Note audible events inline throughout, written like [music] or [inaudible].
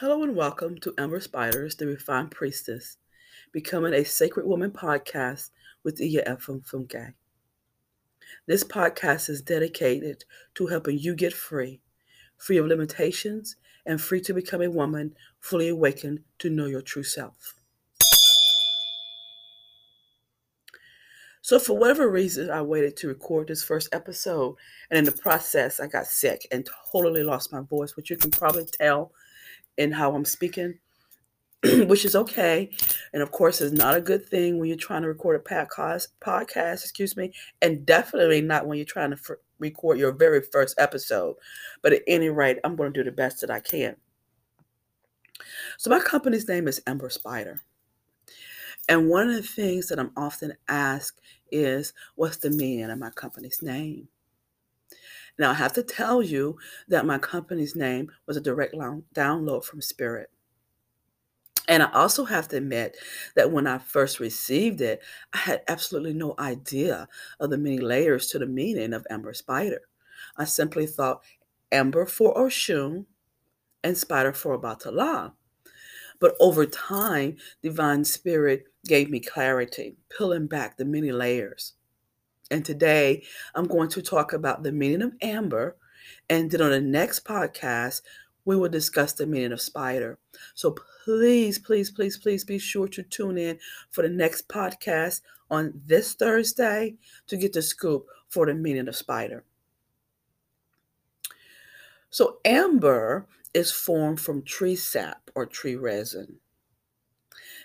Hello and welcome to Amber Spiders, the Refined Priestess, becoming a Sacred Woman podcast with Iya Ephraim Funke. This podcast is dedicated to helping you get free, free of limitations, and free to become a woman fully awakened to know your true self. So, for whatever reason, I waited to record this first episode, and in the process, I got sick and totally lost my voice, which you can probably tell in how I'm speaking, [clears throat] which is okay. And of course, it's not a good thing when you're trying to record a podcast, podcast, excuse me, and definitely not when you're trying to f- record your very first episode. But at any rate, I'm going to do the best that I can. So, my company's name is Amber Spider. And one of the things that I'm often asked is, what's the meaning of my company's name? Now, I have to tell you that my company's name was a direct download from Spirit. And I also have to admit that when I first received it, I had absolutely no idea of the many layers to the meaning of Amber Spider. I simply thought Amber for Oshun and Spider for Obatala. But over time, Divine Spirit gave me clarity, peeling back the many layers. And today I'm going to talk about the meaning of amber. And then on the next podcast, we will discuss the meaning of spider. So please, please, please, please be sure to tune in for the next podcast on this Thursday to get the scoop for the meaning of spider. So, amber is formed from tree sap or tree resin.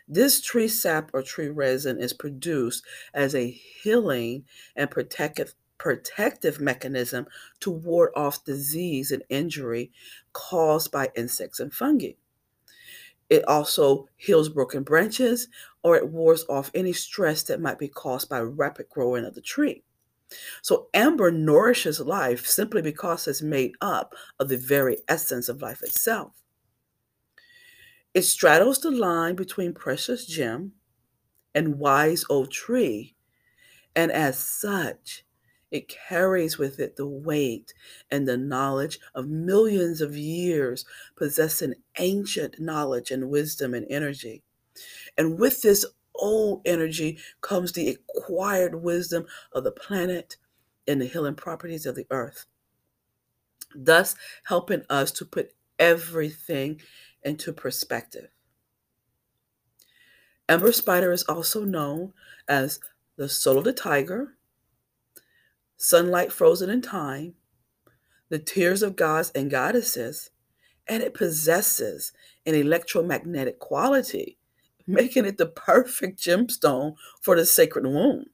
This tree sap or tree resin is produced as a healing and protective protective mechanism to ward off disease and injury caused by insects and fungi. It also heals broken branches or it wards off any stress that might be caused by rapid growing of the tree. So, amber nourishes life simply because it's made up of the very essence of life itself. It straddles the line between precious gem and wise old tree, and as such, it carries with it the weight and the knowledge of millions of years, possessing ancient knowledge and wisdom and energy. And with this old energy comes the acquired wisdom of the planet and the healing properties of the earth, thus helping us to put everything into perspective. Amber spider is also known as the soul of the tiger, sunlight frozen in time, the tears of gods and goddesses, and it possesses an electromagnetic quality, making it the perfect gemstone for the sacred womb.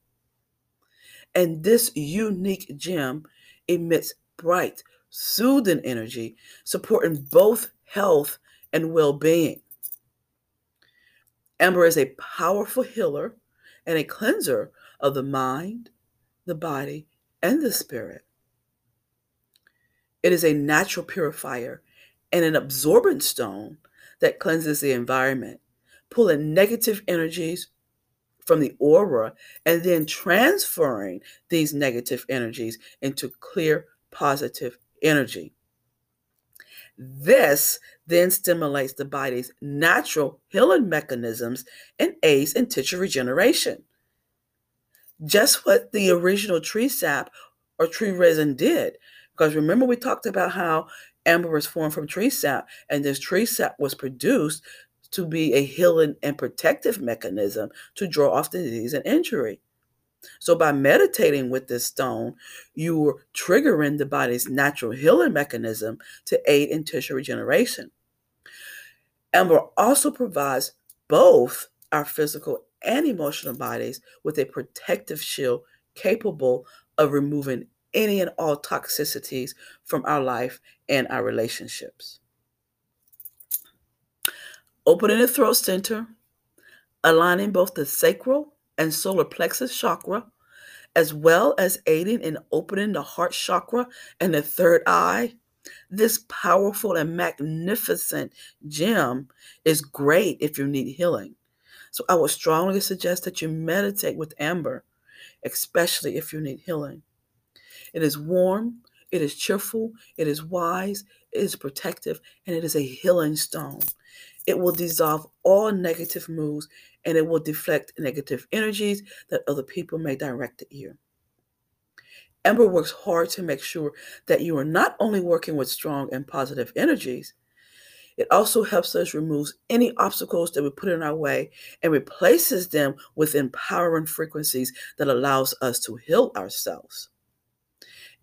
And this unique gem emits bright, soothing energy, supporting both health and well being. Amber is a powerful healer and a cleanser of the mind, the body, and the spirit. It is a natural purifier and an absorbent stone that cleanses the environment, pulling negative energies from the aura and then transferring these negative energies into clear, positive energy. This then stimulates the body's natural healing mechanisms and aids in tissue regeneration. Just what the original tree sap or tree resin did. Because remember, we talked about how amber was formed from tree sap, and this tree sap was produced to be a healing and protective mechanism to draw off disease and injury. So, by meditating with this stone, you are triggering the body's natural healing mechanism to aid in tissue regeneration. Amber also provides both our physical and emotional bodies with a protective shield capable of removing any and all toxicities from our life and our relationships. Opening the throat center, aligning both the sacral and solar plexus chakra, as well as aiding in opening the heart chakra and the third eye. This powerful and magnificent gem is great if you need healing. So I would strongly suggest that you meditate with amber, especially if you need healing. It is warm, It is cheerful, it is wise, it is protective, and it is a healing stone. It will dissolve all negative moods and it will deflect negative energies that other people may direct at you. Amber works hard to make sure that you are not only working with strong and positive energies, it also helps us remove any obstacles that we put in our way and replaces them with empowering frequencies that allows us to heal ourselves.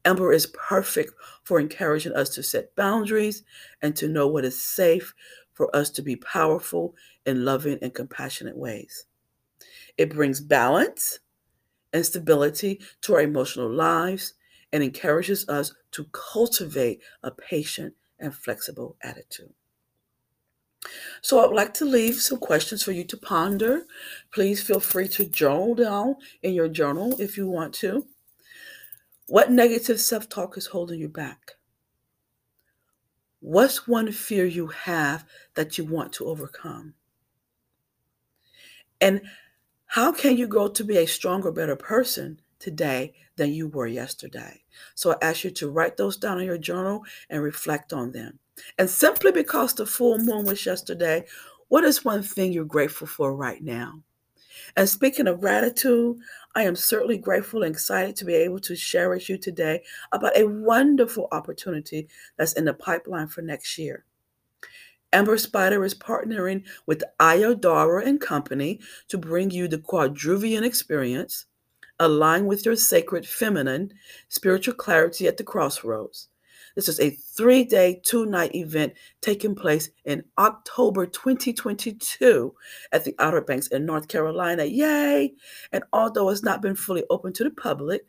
Amber is perfect for encouraging us to set boundaries and to know what is safe for us to be powerful in loving and compassionate ways. It brings balance and stability to our emotional lives and encourages us to cultivate a patient and flexible attitude. So, I would like to leave some questions for you to ponder. Please feel free to journal down in your journal if you want to. What negative self talk is holding you back? What's one fear you have that you want to overcome? And how can you grow to be a stronger, better person today than you were yesterday? So I ask you to write those down in your journal and reflect on them. And simply because the full moon was yesterday, what is one thing you're grateful for right now? And speaking of gratitude, I am certainly grateful and excited to be able to share with you today about a wonderful opportunity that's in the pipeline for next year. Amber Spider is partnering with Ayodhara and Company to bring you the Quadrivian experience, align with your sacred feminine, spiritual clarity at the crossroads. This is a three day, two night event taking place in October 2022 at the Outer Banks in North Carolina. Yay! And although it's not been fully open to the public,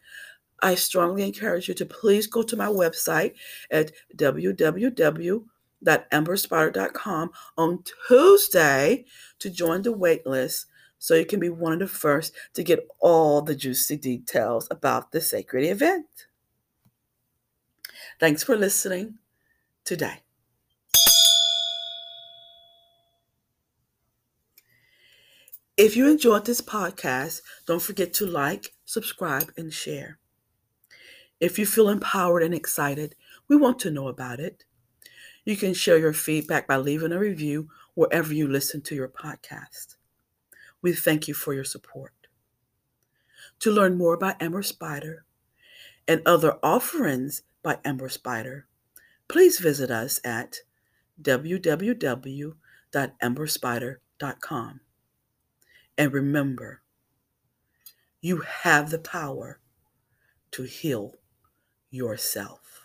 I strongly encourage you to please go to my website at www.amberspider.com on Tuesday to join the waitlist so you can be one of the first to get all the juicy details about the sacred event. Thanks for listening today. If you enjoyed this podcast, don't forget to like, subscribe, and share. If you feel empowered and excited, we want to know about it. You can share your feedback by leaving a review wherever you listen to your podcast. We thank you for your support. To learn more about Amber Spider and other offerings by Amber Spider, please visit us at www.amberspider.com. And remember, you have the power to heal yourself.